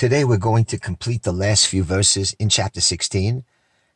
Today we're going to complete the last few verses in chapter 16.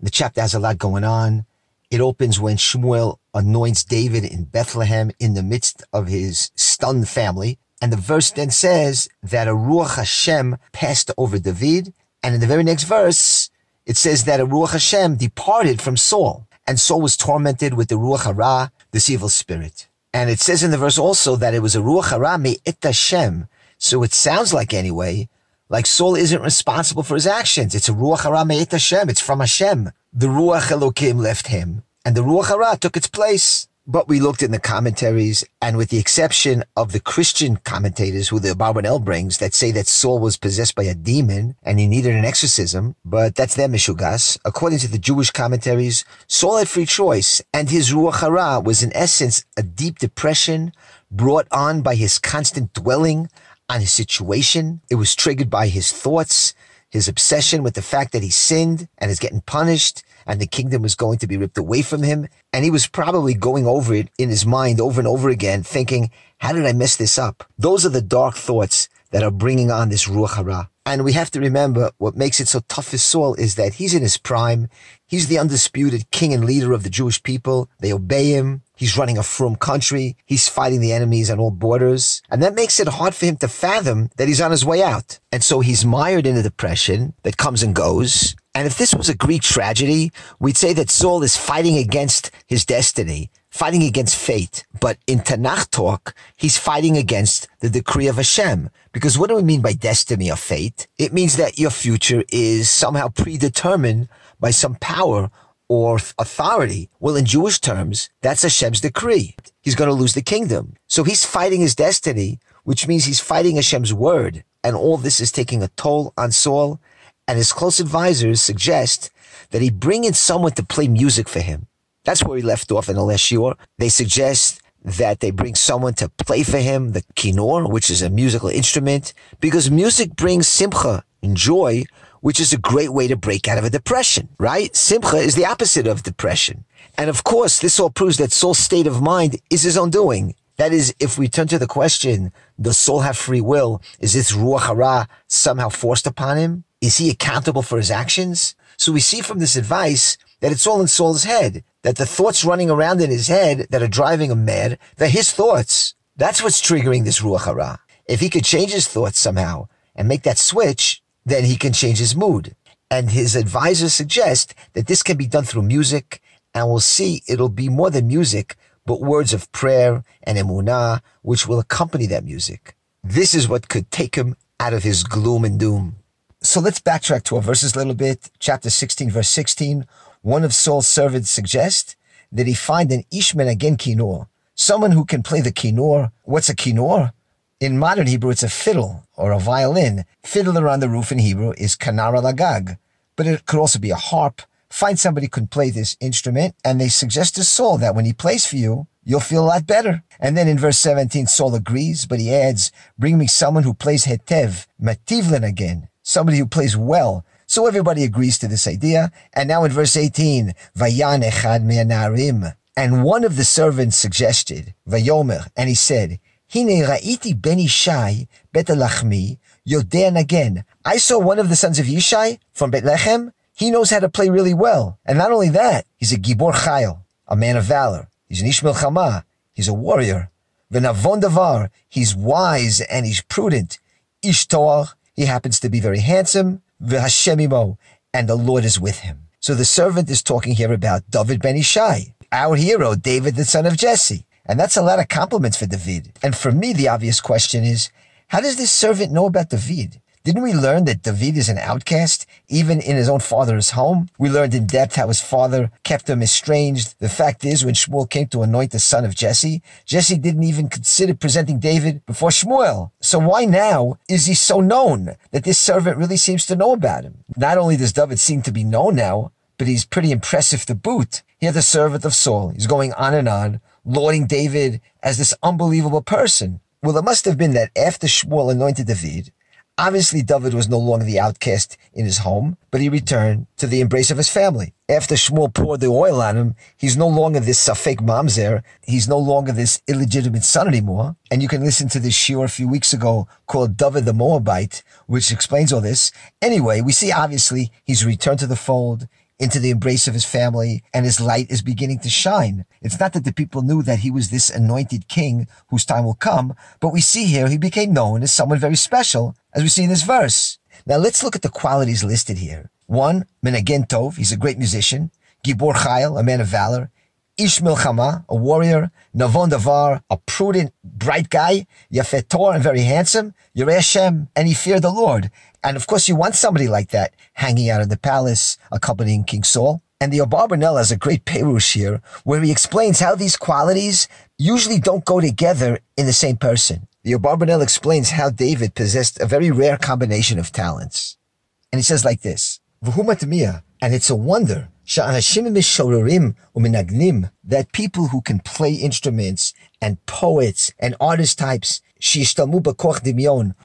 The chapter has a lot going on. It opens when Shmuel anoints David in Bethlehem in the midst of his stunned family. And the verse then says that a Ruach Hashem passed over David. And in the very next verse, it says that a Ruach Hashem departed from Saul. And Saul was tormented with the Ruach Hara, this evil spirit. And it says in the verse also that it was a Ruach Hara me'it Hashem. So it sounds like anyway, like Saul isn't responsible for his actions. It's a Ruach Hara me'it Hashem. It's from Hashem. The Ruach Elokim left him and the Ruach Hara took its place. But we looked in the commentaries, and with the exception of the Christian commentators who the Abarbanel brings that say that Saul was possessed by a demon and he needed an exorcism, but that's their Mishugas. According to the Jewish commentaries, Saul had free choice, and his Ruach Hara was in essence a deep depression brought on by his constant dwelling on his situation. It was triggered by his thoughts, his obsession with the fact that he sinned and is getting punished and the kingdom was going to be ripped away from him. And he was probably going over it in his mind over and over again, thinking, how did I mess this up? Those are the dark thoughts that are bringing on this Ruach Hara. And we have to remember what makes it so tough for Saul is that he's in his prime. He's the undisputed king and leader of the Jewish people. They obey him. He's running a from country. He's fighting the enemies on all borders. And that makes it hard for him to fathom that he's on his way out. And so he's mired in a depression that comes and goes. And if this was a Greek tragedy, we'd say that Saul is fighting against his destiny fighting against fate. But in Tanakh talk, he's fighting against the decree of Hashem. Because what do we mean by destiny or fate? It means that your future is somehow predetermined by some power or authority. Well, in Jewish terms, that's Hashem's decree. He's going to lose the kingdom. So he's fighting his destiny, which means he's fighting Hashem's word. And all this is taking a toll on Saul. And his close advisors suggest that he bring in someone to play music for him. That's where he left off in the last shiur. They suggest that they bring someone to play for him the kinor, which is a musical instrument, because music brings simcha and joy, which is a great way to break out of a depression, right? Simcha is the opposite of depression. And of course, this all proves that Saul's state of mind is his own doing. That is, if we turn to the question, does Saul have free will? Is this Ruach Hara somehow forced upon him? Is he accountable for his actions? So we see from this advice that it's all in Saul's head that the thoughts running around in his head that are driving him mad, they're his thoughts. That's what's triggering this Ruach Hara. If he could change his thoughts somehow and make that switch, then he can change his mood. And his advisors suggest that this can be done through music, and we'll see it'll be more than music, but words of prayer and emunah, which will accompany that music. This is what could take him out of his gloom and doom. So let's backtrack to our verses a little bit. Chapter 16, verse 16. One of Saul's servants suggests that he find an Ishman again kinor, someone who can play the kinor. What's a kinor? In modern Hebrew, it's a fiddle or a violin. Fiddler on the roof in Hebrew is kanara lagag, but it could also be a harp. Find somebody who can play this instrument, and they suggest to Saul that when he plays for you, you'll feel a lot better. And then in verse 17, Saul agrees, but he adds, bring me someone who plays hetev, mativlin again, somebody who plays well, so everybody agrees to this idea. And now in verse 18, Vayan echad me'anarim. And one of the servants suggested, Vayomer, and he said, Hine ra'iti ben Ishai betelachmi yodean again. I saw one of the sons of Yishai from Bethlehem. He knows how to play really well. And not only that, he's a Gibor Chayil, a man of valor. He's an Ish Milchama. He's a warrior. V'navon davar, he's wise and he's prudent. Ishtoach, he happens to be very handsome v'hashemimo, and the Lord is with him. So the servant is talking here about David ben Ishai, our hero, David the son of Jesse. And that's a lot of compliments for David. And for me, the obvious question is, how does this servant know about David? Didn't we learn that David is an outcast, even in his own father's home? We learned in depth how his father kept him estranged. The fact is, when Shmuel came to anoint the son of Jesse, Jesse didn't even consider presenting David before Shmuel. So why now is he so known that this servant really seems to know about him? Not only does David seem to be known now, but he's pretty impressive to boot. Here, the servant of Saul, he's going on and on, lauding David as this unbelievable person. Well, it must have been that after Shmuel anointed David, Obviously, David was no longer the outcast in his home, but he returned to the embrace of his family. After Shmuel poured the oil on him, he's no longer this Safek Mamzer. He's no longer this illegitimate son anymore. And you can listen to this shiur a few weeks ago called David the Moabite, which explains all this. Anyway, we see obviously he's returned to the fold into the embrace of his family and his light is beginning to shine. It's not that the people knew that he was this anointed king whose time will come, but we see here he became known as someone very special, as we see in this verse. Now let's look at the qualities listed here. One, Menagen Tov, he's a great musician. Gibor Chayil, a man of valor. Ish Milchama, a warrior. Navon Davar, a prudent, bright guy. Yafet Tor, and very handsome. Yerei Hashem, and he feared the Lord. And of course, you want somebody like that hanging out in the palace, accompanying King Saul. And the Abarbanel has a great perush here where he explains how these qualities usually don't go together in the same person. The Abarbanel explains how David possessed a very rare combination of talents. And he says like this, and it's a wonder that people who can play instruments and poets and artist types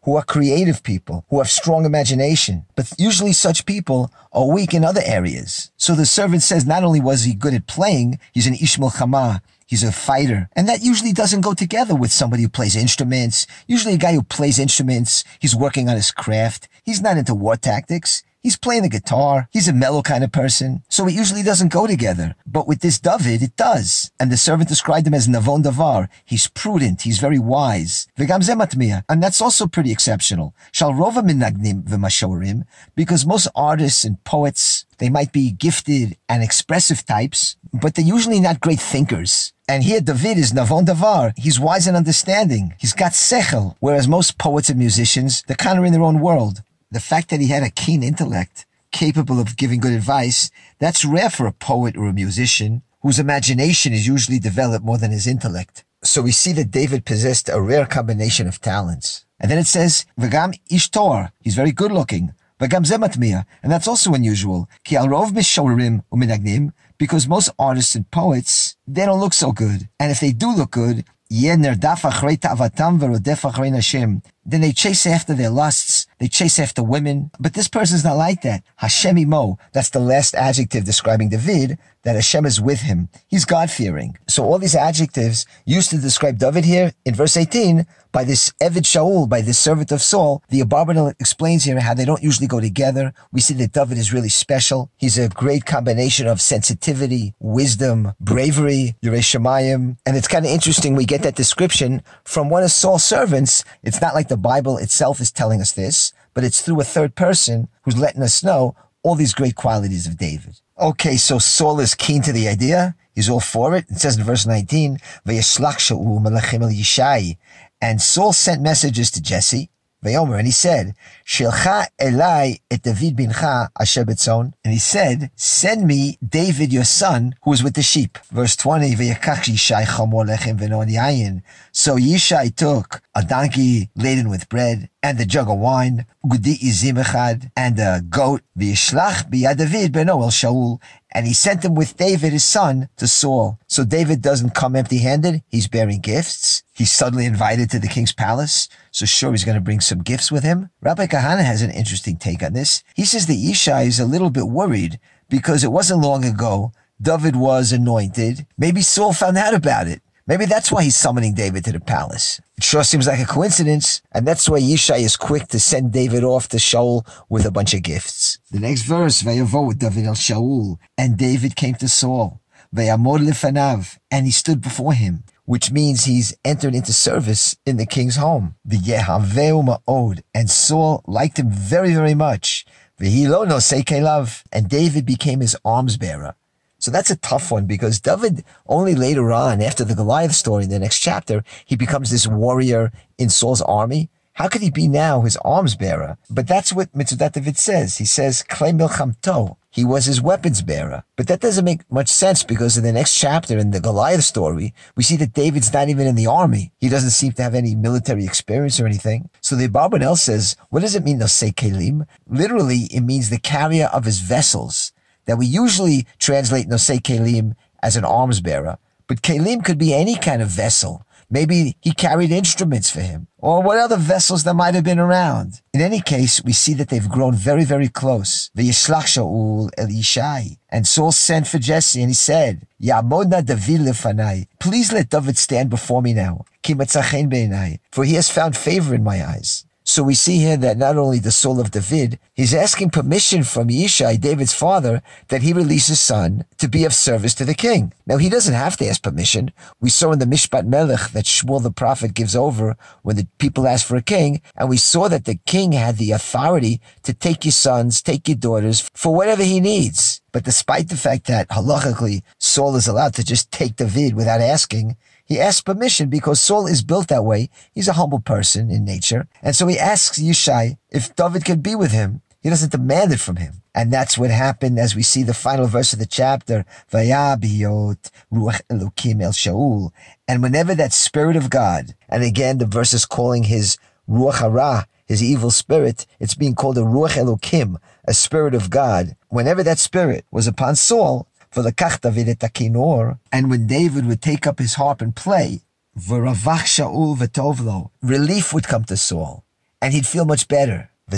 who are creative people, who have strong imagination. But usually such people are weak in other areas. So the servant says not only was he good at playing, he's an Ish Milchama, He's a fighter. And that usually doesn't go together with somebody who plays instruments. Usually a guy who plays instruments, he's working on his craft. He's not into war tactics. He's playing the guitar. He's a mellow kind of person. So it usually doesn't go together. But with this David, it does. And the servant described him as Navon Davar. He's prudent. He's very wise. And that's also pretty exceptional. Shalrova minagnim v'mashorim. Because most artists and poets, they might be gifted and expressive types, but they're usually not great thinkers. And here David is Navon Davar. He's wise and understanding. He's got sechel, whereas most poets and musicians, they're kind of in their own world the fact that he had a keen intellect, capable of giving good advice, that's rare for a poet or a musician whose imagination is usually developed more than his intellect. So we see that David possessed a rare combination of talents. And then it says, Vagam Ishtor, he's very good looking. Vagam Zematmia, and that's also unusual. Ki al rov mishorim uminagnim, because most artists and poets, they don't look so good. And if they do look good, then they chase after their lusts. They chase after women. But this person's not like that. Hashem imo. That's the last adjective describing David, that Hashem is with him. He's God-fearing. So all these adjectives used to describe David here in verse 18 by this Eved Shaul, by this servant of Saul. The Abarbanel explains here how they don't usually go together. We see that David is really special. He's a great combination of sensitivity, wisdom, bravery, Yerei Shemayim. And it's kind of interesting. We get that description from one of Saul's servants. It's not like the Bible itself is telling us this, but it's through a third person who's letting us know all these great qualities of David. Okay, so Saul is keen to the idea. He's all for it. It says in verse 19, and Saul sent messages to Jesse, and he said, Shilcha Elai et David bincha asher betzon. And he said, send me David your son who is with the sheep. Verse 20, Yishai chamor lechem yayin. So Yishai took a donkey laden with bread and a jug of wine, echad, and a goat, biyad David beno el Shaul, and he sent him with David, his son, to Saul. So David doesn't come empty-handed. He's bearing gifts. He's suddenly invited to the king's palace. So sure, he's going to bring some gifts with him. Rabbi Kahana has an interesting take on this. He says that Yishai is a little bit worried because it wasn't long ago David was anointed. Maybe Saul found out about it. Maybe that's why he's summoning David to the palace. It sure seems like a coincidence, and that's why Yishai is quick to send David off to Shaul with a bunch of gifts. The next verse, Vayavo David el Shaul, and David came to Saul, Vayamod lefanav, and he stood before him, which means he's entered into service in the king's home. V'yehaveu ma'od, and Saul liked him very, very much. V'hilo no sekelav, and David became his arms bearer. So that's a tough one because David only later on, after the Goliath story in the next chapter, he becomes this warrior in Saul's army. How could he be now his arms bearer? But that's what Metzudat David says. He says, Klei milchamto. He was his weapons bearer. But that doesn't make much sense because in the next chapter in the Goliath story, we see that David's not even in the army. He doesn't seem to have any military experience or anything. So the Abarbanel says, what does it mean, Nosei Kelim? Literally, it means the carrier of his vessels that we usually translate Nosei Kelim as an arms bearer, but Kelim could be any kind of vessel. Maybe he carried instruments for him or what other vessels that might have been around. In any case, we see that they've grown very, very close. V'yishlach Shaul El Yishai. And Saul sent for Jesse and he said, Ya'amodna David lefanai. Please let David stand before me now. Ki For he has found favor in my eyes. So we see here that not only the soul of David, he's asking permission from Yishai, David's father, that he release his son to be of service to the king. Now he doesn't have to ask permission. We saw in the Mishpat Melech that Shmuel the prophet gives over when the people ask for a king, and we saw that the king had the authority to take your sons, take your daughters, for whatever he needs. But despite the fact that halachically Saul is allowed to just take David without asking, he asks permission because Saul is built that way. He's a humble person in nature. And so he asks Yishai if David can be with him. He doesn't demand it from him. And that's what happened as we see the final verse of the chapter. Vayabiyot ruach elokim el Shaul. And whenever that spirit of God, and again, the verse is calling his ruach hara, his evil spirit, it's being called a ruach elokim, a spirit of God. Whenever that spirit was upon Saul, for the David and when David would take up his harp and play, v'tovlo, relief would come to Saul, and he'd feel much better. And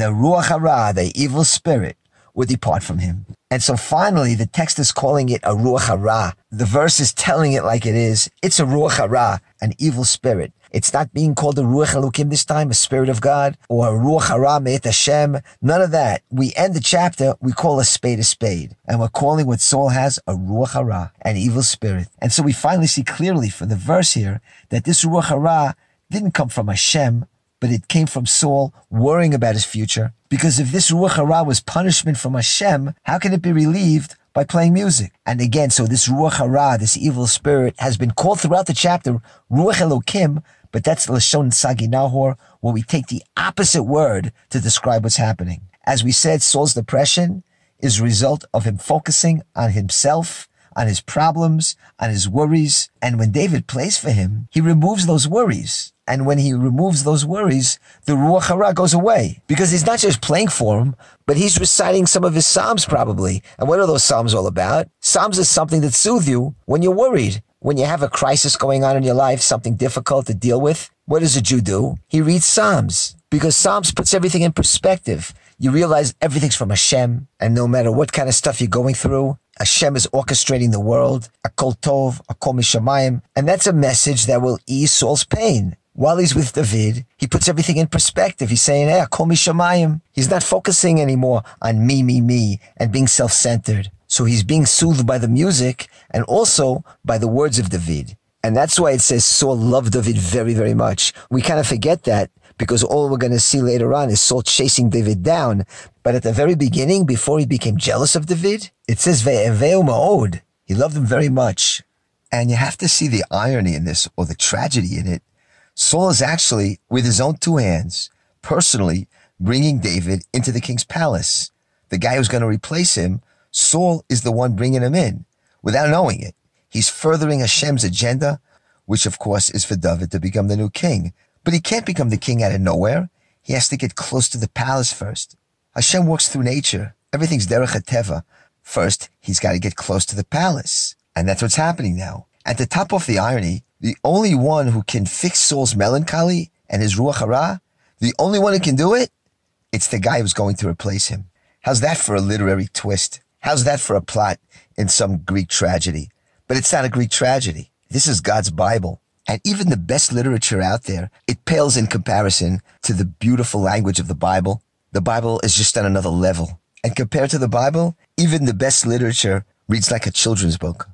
the ruach hara, the evil spirit, would depart from him. And so finally, the text is calling it a ruach hara. The verse is telling it like it is. It's a ruach hara, an evil spirit. It's not being called a Ruach Elokim this time, a Spirit of God, or a Ruach Hara Me'et Hashem. None of that. We end the chapter, we call a spade a spade. And we're calling what Saul has a Ruach Hara, an evil spirit. And so we finally see clearly from the verse here that this Ruach Hara didn't come from Hashem, but it came from Saul worrying about his future. Because if this Ruach Hara was punishment from Hashem, how can it be relieved by playing music. And again, so this Ruach Hara, this evil spirit, has been called throughout the chapter Ruach Elokim, but that's Lashon Sagi Nahor, where we take the opposite word to describe what's happening. As we said, Saul's depression is a result of him focusing on himself, on his problems, on his worries. And when David plays for him, he removes those worries. And when he removes those worries, the Ruach Hara goes away. Because he's not just playing for him, but he's reciting some of his Psalms probably. And what are those Psalms all about? Psalms is something that soothes you when you're worried when you have a crisis going on in your life, something difficult to deal with, what does a Jew do? He reads Psalms because Psalms puts everything in perspective. You realize everything's from Hashem, and no matter what kind of stuff you're going through, Hashem is orchestrating the world, a kol tov, a kol mishamayim, and that's a message that will ease Saul's pain. While he's with David, he puts everything in perspective. He's saying, hey, kol mishamayim. He's not focusing anymore on me, me, me, and being self-centered. So he's being soothed by the music and also by the words of David. And that's why it says Saul loved David very, very much. We kind of forget that because all we're going to see later on is Saul chasing David down. But at the very beginning, before he became jealous of David, it says Ve'eveu ma'od. He loved him very much. And you have to see the irony in this or the tragedy in it. Saul is actually, with his own two hands, personally bringing David into the king's palace. The guy who's going to replace him Saul is the one bringing him in without knowing it. He's furthering Hashem's agenda, which of course is for David to become the new king. But he can't become the king out of nowhere. He has to get close to the palace first. Hashem works through nature. Everything's derech teva. First, he's got to get close to the palace. And that's what's happening now. And to top off the irony, the only one who can fix Saul's melancholy and his ruach hara, the only one who can do it, it's the guy who's going to replace him. How's that for a literary twist? How's that for a plot in some Greek tragedy? But it's not a Greek tragedy. This is God's Bible. And even the best literature out there, it pales in comparison to the beautiful language of the Bible. The Bible is just on another level. And compared to the Bible, even the best literature reads like a children's book.